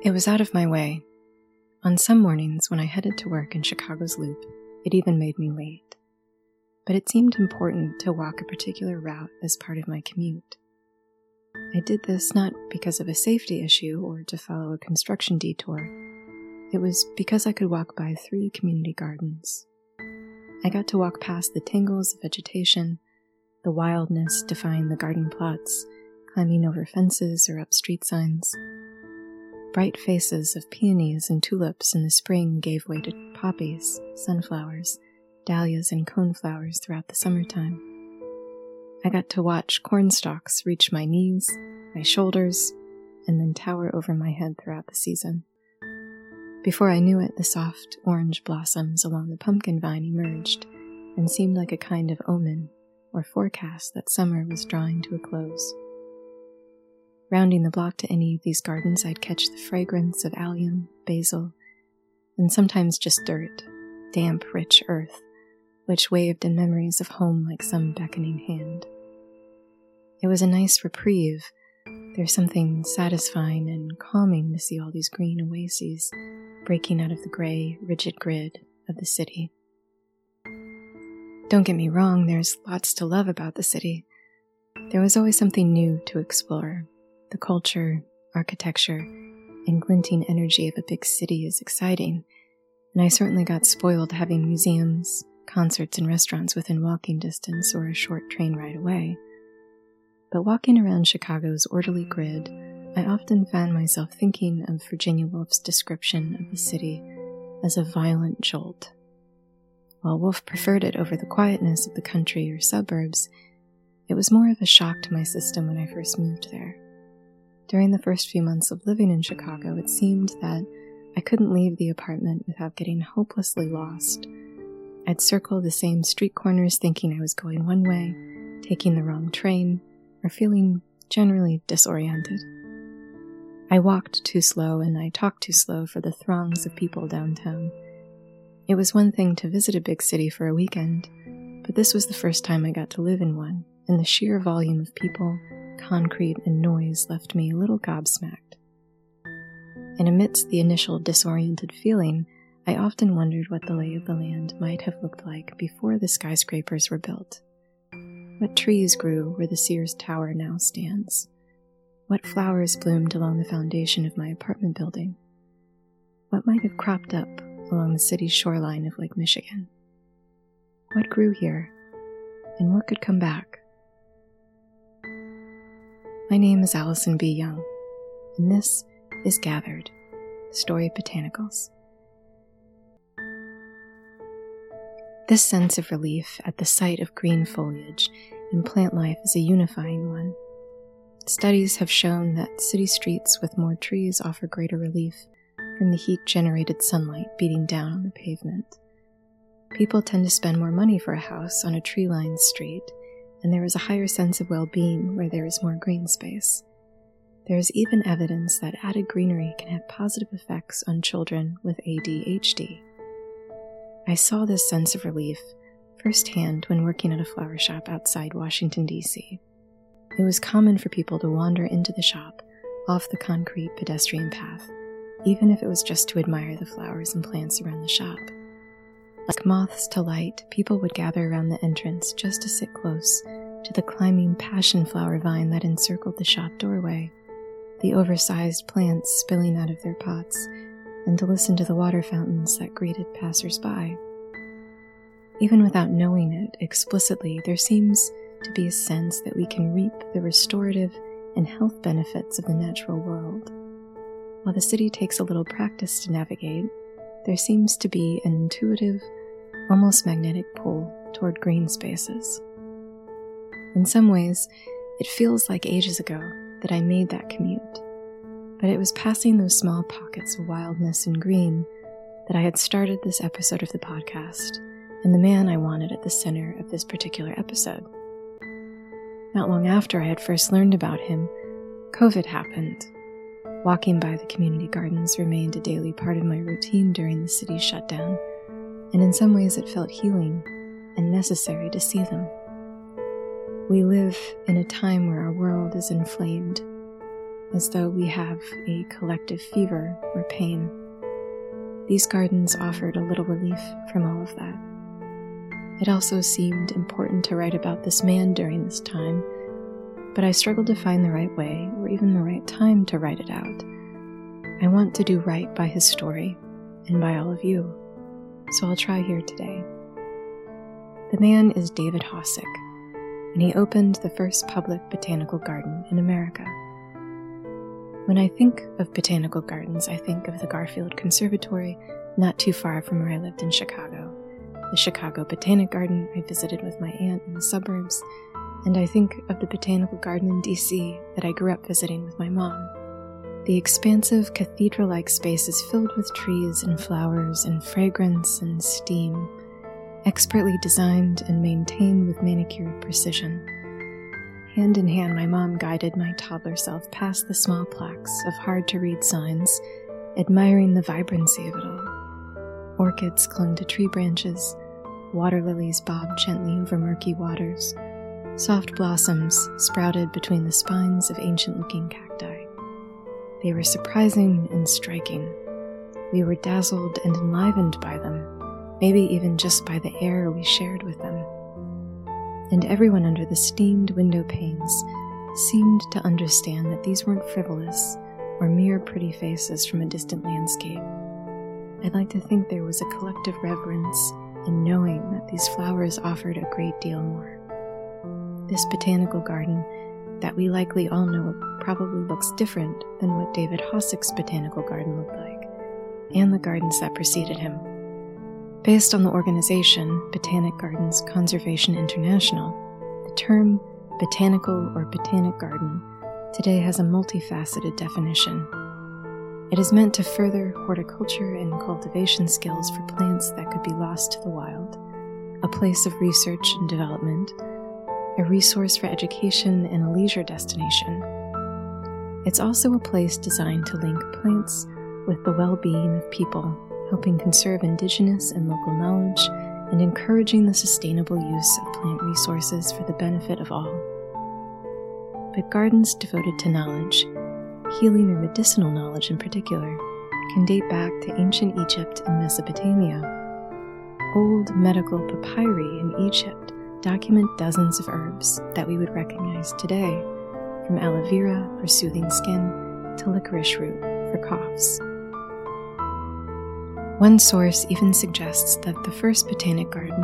It was out of my way. On some mornings when I headed to work in Chicago's Loop, it even made me late. But it seemed important to walk a particular route as part of my commute. I did this not because of a safety issue or to follow a construction detour. It was because I could walk by three community gardens. I got to walk past the tangles of vegetation, the wildness defying the garden plots, climbing over fences or up street signs. Bright faces of peonies and tulips in the spring gave way to poppies, sunflowers, dahlias, and coneflowers throughout the summertime. I got to watch cornstalks reach my knees, my shoulders, and then tower over my head throughout the season. Before I knew it, the soft orange blossoms along the pumpkin vine emerged and seemed like a kind of omen or forecast that summer was drawing to a close. Rounding the block to any of these gardens, I'd catch the fragrance of allium, basil, and sometimes just dirt, damp, rich earth, which waved in memories of home like some beckoning hand. It was a nice reprieve. There's something satisfying and calming to see all these green oases breaking out of the gray, rigid grid of the city. Don't get me wrong, there's lots to love about the city. There was always something new to explore. The culture, architecture, and glinting energy of a big city is exciting, and I certainly got spoiled having museums, concerts, and restaurants within walking distance or a short train ride away. But walking around Chicago's orderly grid, I often found myself thinking of Virginia Woolf's description of the city as a violent jolt. While Woolf preferred it over the quietness of the country or suburbs, it was more of a shock to my system when I first moved there. During the first few months of living in Chicago, it seemed that I couldn't leave the apartment without getting hopelessly lost. I'd circle the same street corners thinking I was going one way, taking the wrong train, or feeling generally disoriented. I walked too slow and I talked too slow for the throngs of people downtown. It was one thing to visit a big city for a weekend, but this was the first time I got to live in one, and the sheer volume of people, concrete, and noise left me a little gobsmacked. And amidst the initial disoriented feeling, I often wondered what the lay of the land might have looked like before the skyscrapers were built. What trees grew where the Sears Tower now stands? What flowers bloomed along the foundation of my apartment building? What might have cropped up along the city's shoreline of Lake Michigan. What grew here, and what could come back? My name is Allison B. Young, and this is Gathered Storied Botanicals. This sense of relief at the sight of green foliage in plant life is a unifying one. Studies have shown that city streets with more trees offer greater relief from the heat generated sunlight beating down on the pavement. People tend to spend more money for a house on a tree lined street, and there is a higher sense of well being where there is more green space. There is even evidence that added greenery can have positive effects on children with ADHD. I saw this sense of relief firsthand when working at a flower shop outside Washington, D.C. It was common for people to wander into the shop off the concrete pedestrian path even if it was just to admire the flowers and plants around the shop. Like moths to light, people would gather around the entrance just to sit close to the climbing passion flower vine that encircled the shop doorway, the oversized plants spilling out of their pots, and to listen to the water fountains that greeted passers-by. Even without knowing it explicitly, there seems to be a sense that we can reap the restorative and health benefits of the natural world. While the city takes a little practice to navigate, there seems to be an intuitive, almost magnetic pull toward green spaces. In some ways, it feels like ages ago that I made that commute, but it was passing those small pockets of wildness and green that I had started this episode of the podcast and the man I wanted at the center of this particular episode. Not long after I had first learned about him, COVID happened Walking by the community gardens remained a daily part of my routine during the city's shutdown, and in some ways it felt healing and necessary to see them. We live in a time where our world is inflamed. as though we have a collective fever or pain. These gardens offered a little relief from all of that. It also seemed important to write about this man during this time, but I struggled to find the right way or even the right time to write it out. I want to do right by his story and by all of you, so I'll try here today. The man is David Hosack, and he opened the first public botanical garden in America. When I think of botanical gardens, I think of the Garfield Conservatory, not too far from where I lived in Chicago, the Chicago Botanic Garden I visited with my aunt in the suburbs, and I think of the Botanical Garden in DC that I grew up visiting with my mom. The expansive cathedral like space is filled with trees and flowers and fragrance and steam expertly designed and maintained with manicured precision. Hand in hand, my mom guided my toddler self past the small plaques of hard to read signs, admiring the vibrancy of it all. Orchids clung to tree branches, water lilies bobbed gently over murky waters, soft blossoms sprouted between the spines of ancient looking cacti. They were surprising and striking. We were dazzled and enlivened by them maybe even just by the air we shared with them. And everyone under the steamed window panes seemed to understand that these weren't frivolous or mere pretty faces from a distant landscape. I'd like to think there was a collective reverence in knowing that these flowers offered a great deal more. This botanical garden that we likely all know probably looks different than what David Hosack's botanical garden looked like, and the gardens that preceded him. Based on the organization Botanic Gardens Conservation International, the term botanical or botanic garden today has a multifaceted definition. It is meant to further horticulture and cultivation skills for plants that could be lost to the wild, a place of research and development, a resource for education, and a leisure destination. It's also a place designed to link plants with the well being of people helping conserve indigenous and local knowledge, and encouraging the sustainable use of plant resources for the benefit of all. But gardens devoted to knowledge, healing or medicinal knowledge in particular, can date back to ancient Egypt and Mesopotamia. Old medical papyri in Egypt document dozens of herbs that we would recognize today, from aloe vera for soothing skin to licorice root for coughs. One source even suggests that the first botanic garden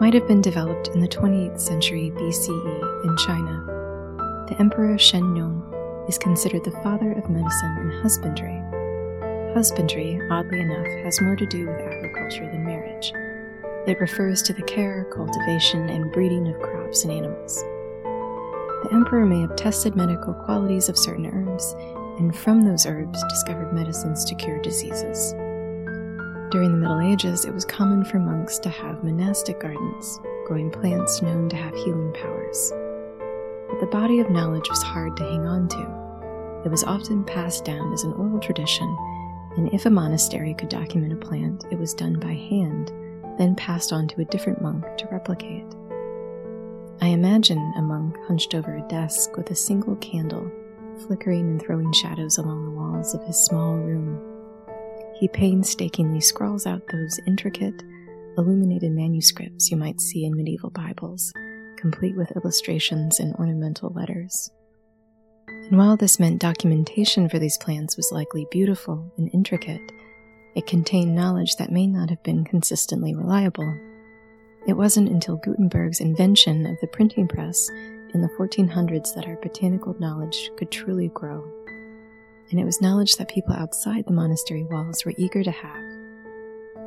might have been developed in the 28th century BCE in China. The Emperor Shen Nong is considered the father of medicine and husbandry. Husbandry, oddly enough, has more to do with agriculture than. It refers to the care, cultivation, and breeding of crops and animals. The emperor may have tested medical qualities of certain herbs, and from those herbs discovered medicines to cure diseases. During the Middle Ages, it was common for monks to have monastic gardens, growing plants known to have healing powers. But the body of knowledge was hard to hang on to. It was often passed down as an oral tradition, and if a monastery could document a plant, it was done by hand, then passed on to a different monk to replicate. I imagine a monk hunched over a desk with a single candle, flickering and throwing shadows along the walls of his small room he painstakingly scrawls out those intricate, illuminated manuscripts you might see in medieval Bibles, complete with illustrations and ornamental letters. And while this meant documentation for these plans was likely beautiful and intricate, it contained knowledge that may not have been consistently reliable. It wasn't until Gutenberg's invention of the printing press in the 1400s that our botanical knowledge could truly grow and it was knowledge that people outside the monastery walls were eager to have.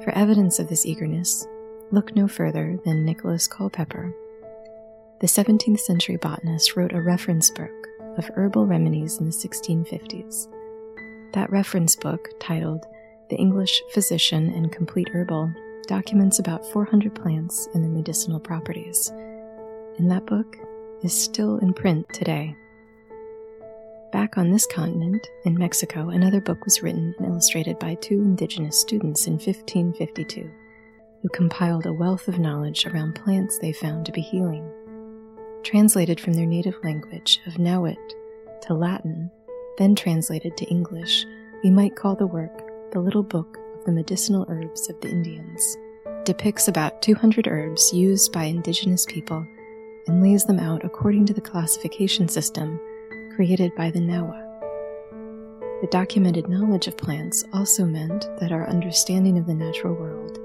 For evidence of this eagerness, look no further than Nicholas Culpeper. The 17th century botanist wrote a reference book of herbal remedies in the 1650s. That reference book, titled The English Physician and Complete Herbal, documents about 400 plants and their medicinal properties. And that book is still in print today. Back on this continent, in Mexico, another book was written and illustrated by two indigenous students in 1552, who compiled a wealth of knowledge around plants they found to be healing. Translated from their native language of Nahuatl to Latin, then translated to English, we might call the work The Little Book of the Medicinal Herbs of the Indians, depicts about 200 herbs used by indigenous people and lays them out according to the classification system created by the Nahua. The documented knowledge of plants also meant that our understanding of the natural world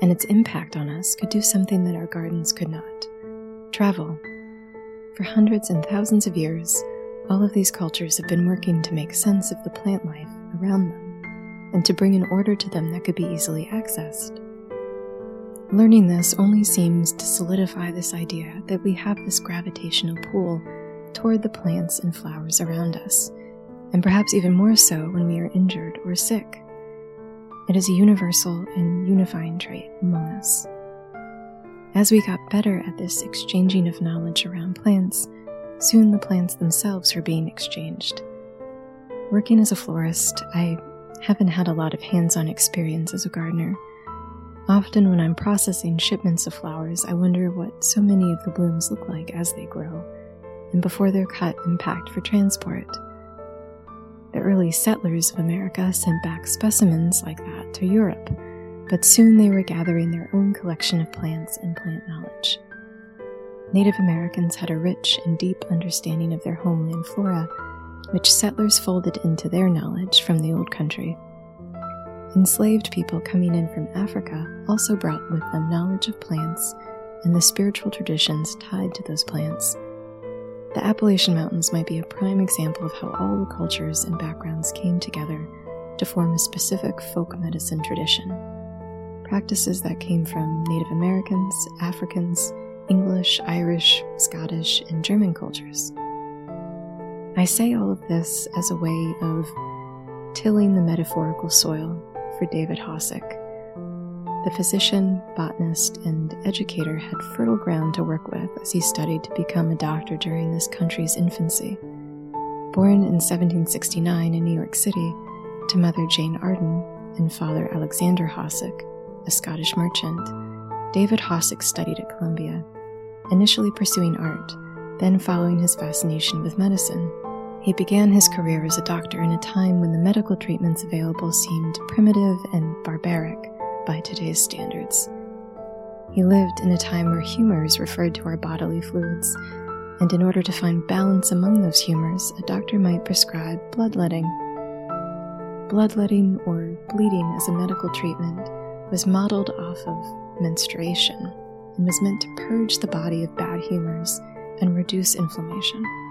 and its impact on us could do something that our gardens could not travel. For hundreds and thousands of years, all of these cultures have been working to make sense of the plant life around them and to bring an order to them that could be easily accessed. Learning this only seems to solidify this idea that we have this gravitational pull toward the plants and flowers around us, and perhaps even more so when we are injured or sick. It is a universal and unifying trait among us. As we got better at this exchanging of knowledge around plants, soon the plants themselves were being exchanged. Working as a florist, I haven't had a lot of hands on experience as a gardener. Often, when I'm processing shipments of flowers, I wonder what so many of the blooms look like as they grow, and before they're cut and packed for transport. The early settlers of America sent back specimens like that to Europe, but soon they were gathering their own collection of plants and plant knowledge. Native Americans had a rich and deep understanding of their homeland flora which settlers folded into their knowledge from the old country. Enslaved people coming in from Africa also brought with them knowledge of plants and the spiritual traditions tied to those plants. The Appalachian Mountains might be a prime example of how all the cultures and backgrounds came together to form a specific folk medicine tradition. Practices that came from Native Americans, Africans, English, Irish, Scottish, and German cultures. I say all of this as a way of tilling the metaphorical soil for David Hosack. The physician, botanist, and educator had fertile ground to work with as he studied to become a doctor during this country's infancy. Born in 1769 in New York City to Mother Jane Arden and Father Alexander Hosack, a Scottish merchant, David Hosack studied at Columbia, initially pursuing art, then following his fascination with medicine. He began his career as a doctor in a time when the medical treatments available seemed primitive and barbaric by today's standards. He lived in a time where humors referred to our bodily fluids, and in order to find balance among those humors, a doctor might prescribe bloodletting. Bloodletting, or bleeding as a medical treatment, was modeled off of menstruation and was meant to purge the body of bad humors and reduce inflammation.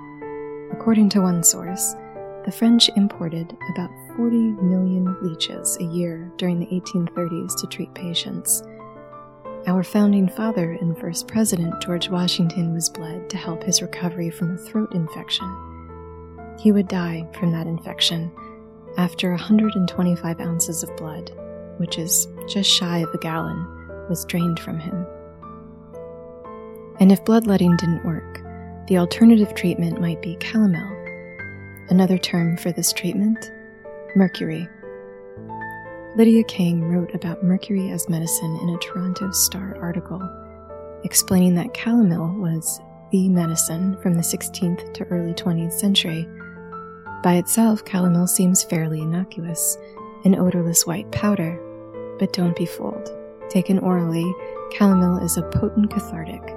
According to one source, the French imported about 40 million leeches a year during the 1830s to treat patients. Our founding father and first president, George Washington, was bled to help his recovery from a throat infection. He would die from that infection after 125 ounces of blood, which is just shy of a gallon, was drained from him. And if bloodletting didn't work, the alternative treatment might be calomel. Another term for this treatment, mercury. Lydia King wrote about mercury as medicine in a Toronto Star article, explaining that calomel was the medicine from the 16th to early 20th century. By itself, calomel seems fairly innocuous, an odorless white powder, but don't be fooled. Taken orally, calomel is a potent cathartic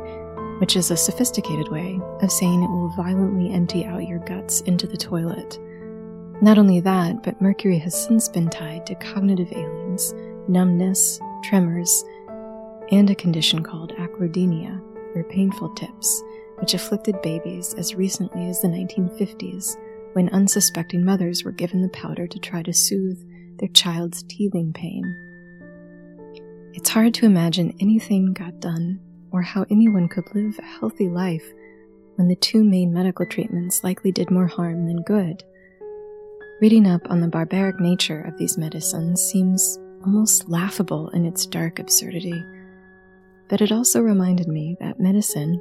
which is a sophisticated way of saying it will violently empty out your guts into the toilet. Not only that, but mercury has since been tied to cognitive aliens, numbness, tremors, and a condition called acrodynia, or painful tips, which afflicted babies as recently as the 1950s when unsuspecting mothers were given the powder to try to soothe their child's teething pain. It's hard to imagine anything got done or how anyone could live a healthy life when the two main medical treatments likely did more harm than good. Reading up on the barbaric nature of these medicines seems almost laughable in its dark absurdity, but it also reminded me that medicine,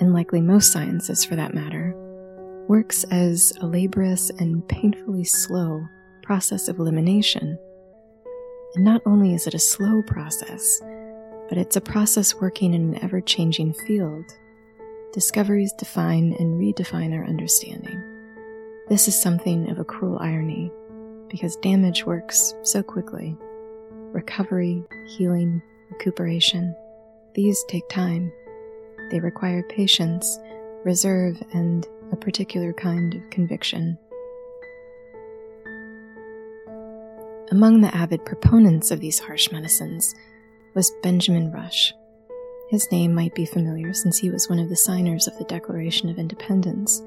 and likely most sciences for that matter, works as a laborious and painfully slow process of elimination. And not only is it a slow process, but it's a process working in an ever changing field. Discoveries define and redefine our understanding. This is something of a cruel irony, because damage works so quickly. Recovery, healing, recuperation, these take time. They require patience, reserve, and a particular kind of conviction. Among the avid proponents of these harsh medicines was Benjamin Rush. His name might be familiar since he was one of the signers of the Declaration of Independence.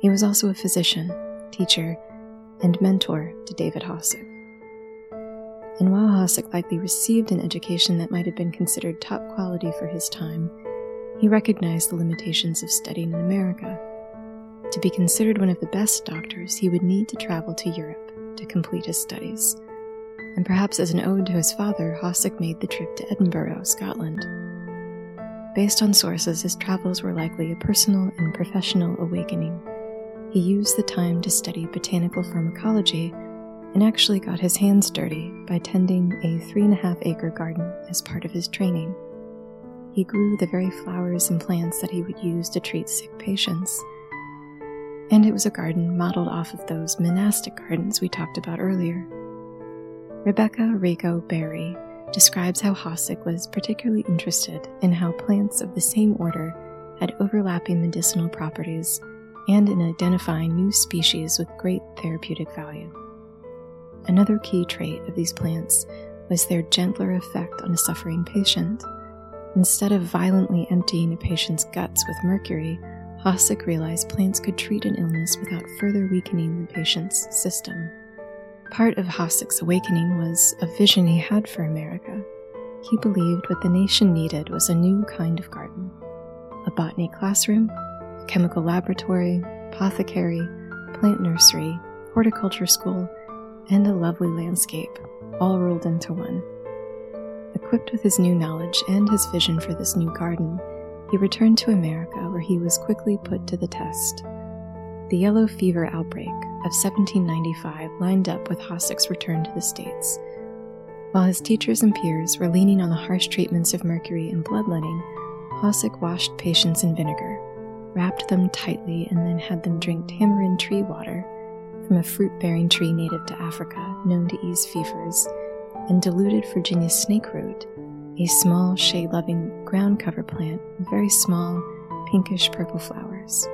He was also a physician, teacher, and mentor to David Hosack. And while Hosack likely received an education that might have been considered top quality for his time, he recognized the limitations of studying in America. To be considered one of the best doctors, he would need to travel to Europe to complete his studies. And perhaps as an ode to his father, Hosack made the trip to Edinburgh, Scotland. Based on sources, his travels were likely a personal and professional awakening. He used the time to study botanical pharmacology and actually got his hands dirty by tending a three and a half acre garden as part of his training. He grew the very flowers and plants that he would use to treat sick patients and it was a garden modeled off of those monastic gardens we talked about earlier. Rebecca Rego Barry describes how Hosack was particularly interested in how plants of the same order had overlapping medicinal properties and in identifying new species with great therapeutic value. Another key trait of these plants was their gentler effect on a suffering patient. Instead of violently emptying a patient's guts with mercury, Hosack realized plants could treat an illness without further weakening the patient's system. Part of Hosack's awakening was a vision he had for America. He believed what the nation needed was a new kind of garden a botany classroom, a chemical laboratory, apothecary, plant nursery, horticulture school, and a lovely landscape, all rolled into one. Equipped with his new knowledge and his vision for this new garden, he returned to America where he was quickly put to the test. The yellow fever outbreak of 1795 lined up with Hosack's return to the States. While his teachers and peers were leaning on the harsh treatments of mercury and bloodletting, Hosack washed patients in vinegar, wrapped them tightly, and then had them drink tamarind tree water from a fruit bearing tree native to Africa known to ease fevers, and diluted Virginia snake root a small, shade loving ground cover plant with very small, pinkish purple flowers.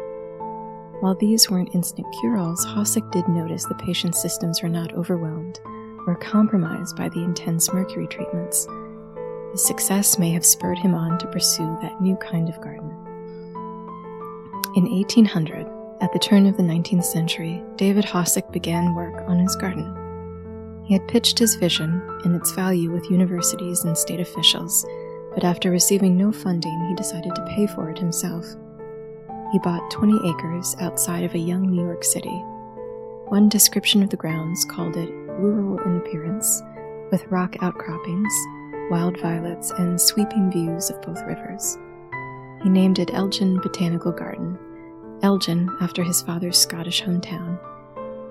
While these weren't instant cure alls, Hosack did notice the patient's systems were not overwhelmed or compromised by the intense mercury treatments. His success may have spurred him on to pursue that new kind of garden. In 1800, at the turn of the 19th century, David Hosack began work on his garden. He had pitched his vision and its value with universities and state officials, but after receiving no funding, he decided to pay for it himself. He bought 20 acres outside of a young New York City. One description of the grounds called it rural in appearance, with rock outcroppings, wild violets, and sweeping views of both rivers. He named it Elgin Botanical Garden, Elgin after his father's Scottish hometown,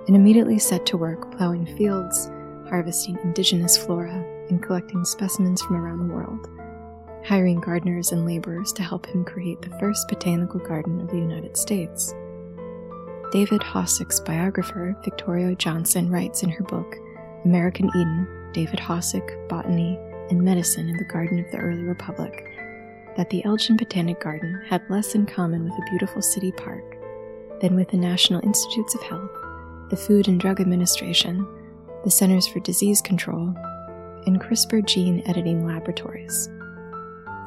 and immediately set to work plowing fields, harvesting indigenous flora and collecting specimens from around the world, hiring gardeners and laborers to help him create the first botanical garden of the United States. David Hosack's biographer, Victoria Johnson, writes in her book, American Eden David Hosack, Botany, and Medicine in the Garden of the Early Republic, that the Elgin Botanic Garden had less in common with a beautiful city park than with the National Institutes of Health, the Food and Drug Administration, the Centers for Disease Control, and CRISPR gene editing laboratories.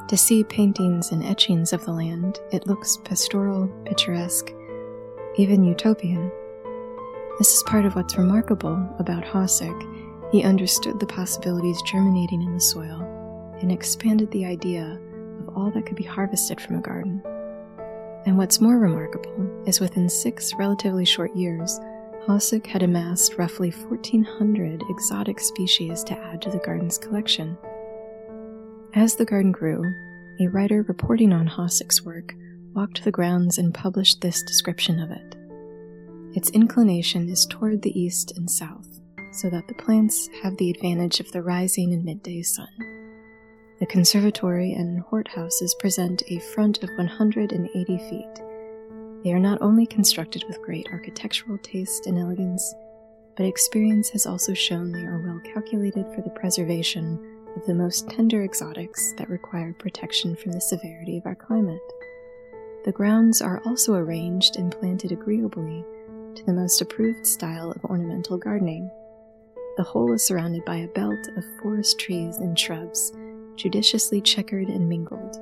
To see paintings and etchings of the land, it looks pastoral, picturesque, even utopian. This is part of what's remarkable about Hosack. He understood the possibilities germinating in the soil and expanded the idea of all that could be harvested from a garden. And what's more remarkable is within six relatively short years, Hosack had amassed roughly 1,400 exotic species to add to the garden's collection. As the garden grew, a writer reporting on Hosack's work walked the grounds and published this description of it. Its inclination is toward the east and south, so that the plants have the advantage of the rising and midday sun. The conservatory and hot houses present a front of 180 feet, They are not only constructed with great architectural taste and elegance, but experience has also shown they are well calculated for the preservation of the most tender exotics that require protection from the severity of our climate. The grounds are also arranged and planted agreeably to the most approved style of ornamental gardening. The whole is surrounded by a belt of forest trees and shrubs, judiciously checkered and mingled,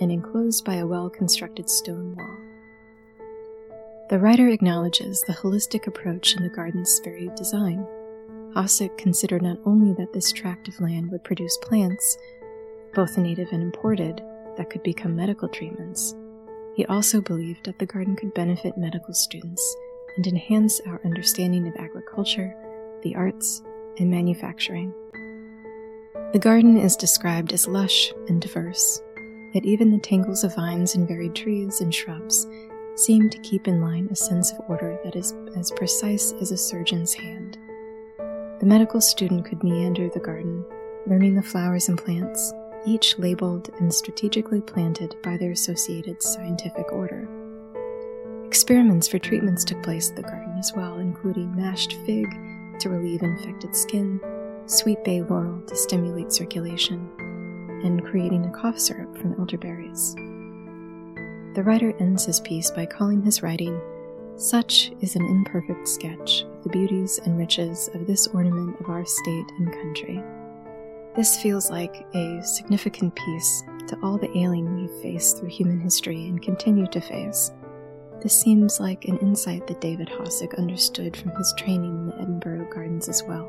and enclosed by a well constructed stone wall. The writer acknowledges the holistic approach in the garden's very design. Hosack considered not only that this tract of land would produce plants, both native and imported, that could become medical treatments, he also believed that the garden could benefit medical students and enhance our understanding of agriculture, the arts, and manufacturing. The garden is described as lush and diverse, yet even the tangles of vines and varied trees and shrubs seem to keep in line a sense of order that is as precise as a surgeon's hand. The medical student could meander the garden, learning the flowers and plants, each labeled and strategically planted by their associated scientific order. Experiments for treatments took place at the garden as well, including mashed fig to relieve infected skin, sweet bay laurel to stimulate circulation, and creating a cough syrup from elderberries. The writer ends his piece by calling his writing, Such is an imperfect sketch of the beauties and riches of this ornament of our state and country. This feels like a significant piece to all the ailing we've faced through human history and continue to face. This seems like an insight that David Hosack understood from his training in the Edinburgh Gardens as well.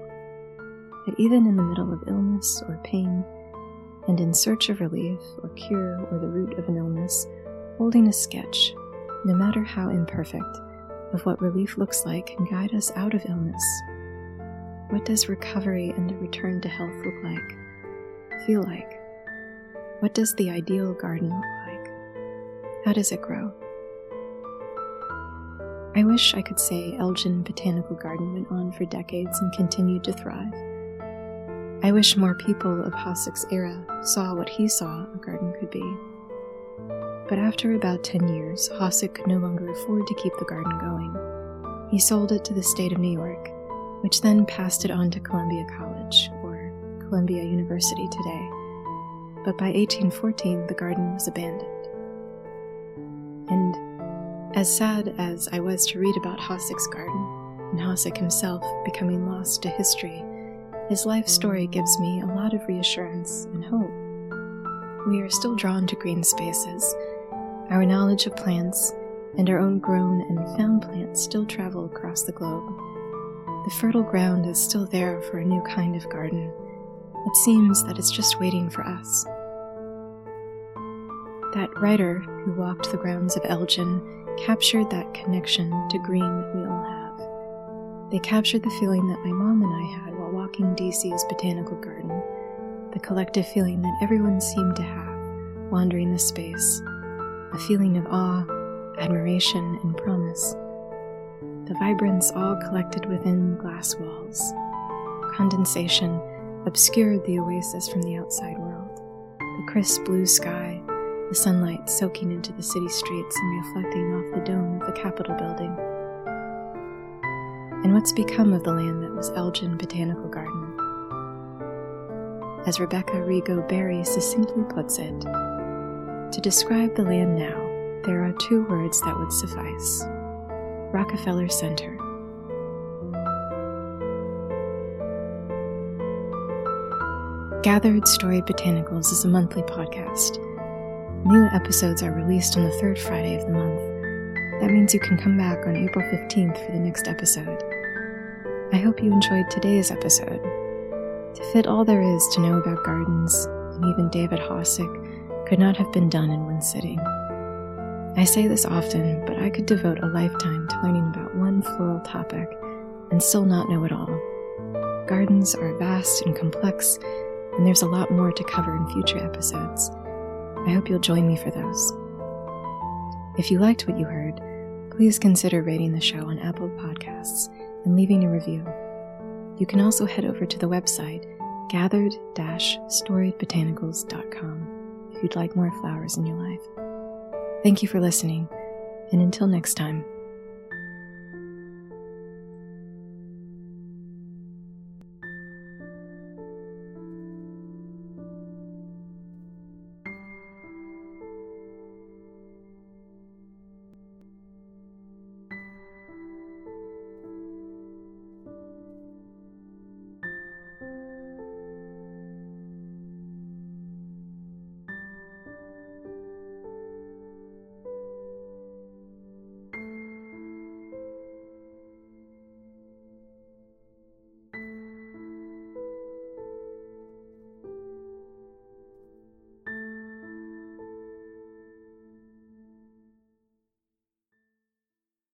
That even in the middle of illness or pain, and in search of relief or cure or the root of an illness, holding a sketch, no matter how imperfect, of what relief looks like can guide us out of illness what does recovery and a return to health look like? Feel like? What does the ideal garden look like? How does it grow? I wish I could say Elgin Botanical Garden went on for decades and continued to thrive. I wish more people of Hosack's era saw what he saw a garden could be. But after about 10 years, Hosack could no longer afford to keep the garden going. He sold it to the state of New York which then passed it on to Columbia College, or Columbia University today. But by 1814, the garden was abandoned. And as sad as I was to read about Hosack's garden, and Hosack himself becoming lost to history, his life story gives me a lot of reassurance and hope. We are still drawn to green spaces. Our knowledge of plants and our own grown and found plants still travel across the globe the fertile ground is still there for a new kind of garden. It seems that it's just waiting for us. That writer who walked the grounds of Elgin captured that connection to green that we all have. They captured the feeling that my mom and I had while walking DC's botanical garden, the collective feeling that everyone seemed to have wandering the space, a feeling of awe, admiration, and promise the vibrance all collected within glass walls. Condensation obscured the oasis from the outside world. The crisp blue sky, the sunlight soaking into the city streets and reflecting off the dome of the Capitol building. And what's become of the land that was Elgin Botanical Garden? As Rebecca Rego Barry succinctly puts it, to describe the land now, there are two words that would suffice Rockefeller Center. Gathered Storied Botanicals is a monthly podcast. New episodes are released on the third Friday of the month. That means you can come back on April 15th for the next episode. I hope you enjoyed today's episode. To fit all there is to know about gardens, and even David Hosack, could not have been done in one sitting. I say this often, but I could devote a lifetime to learning about one floral topic and still not know it all. Gardens are vast and complex, and there's a lot more to cover in future episodes. I hope you'll join me for those. If you liked what you heard, please consider rating the show on Apple Podcasts and leaving a review. You can also head over to the website gathered-storiedbotanicals.com if you'd like more flowers in your life. Thank you for listening. And until next time.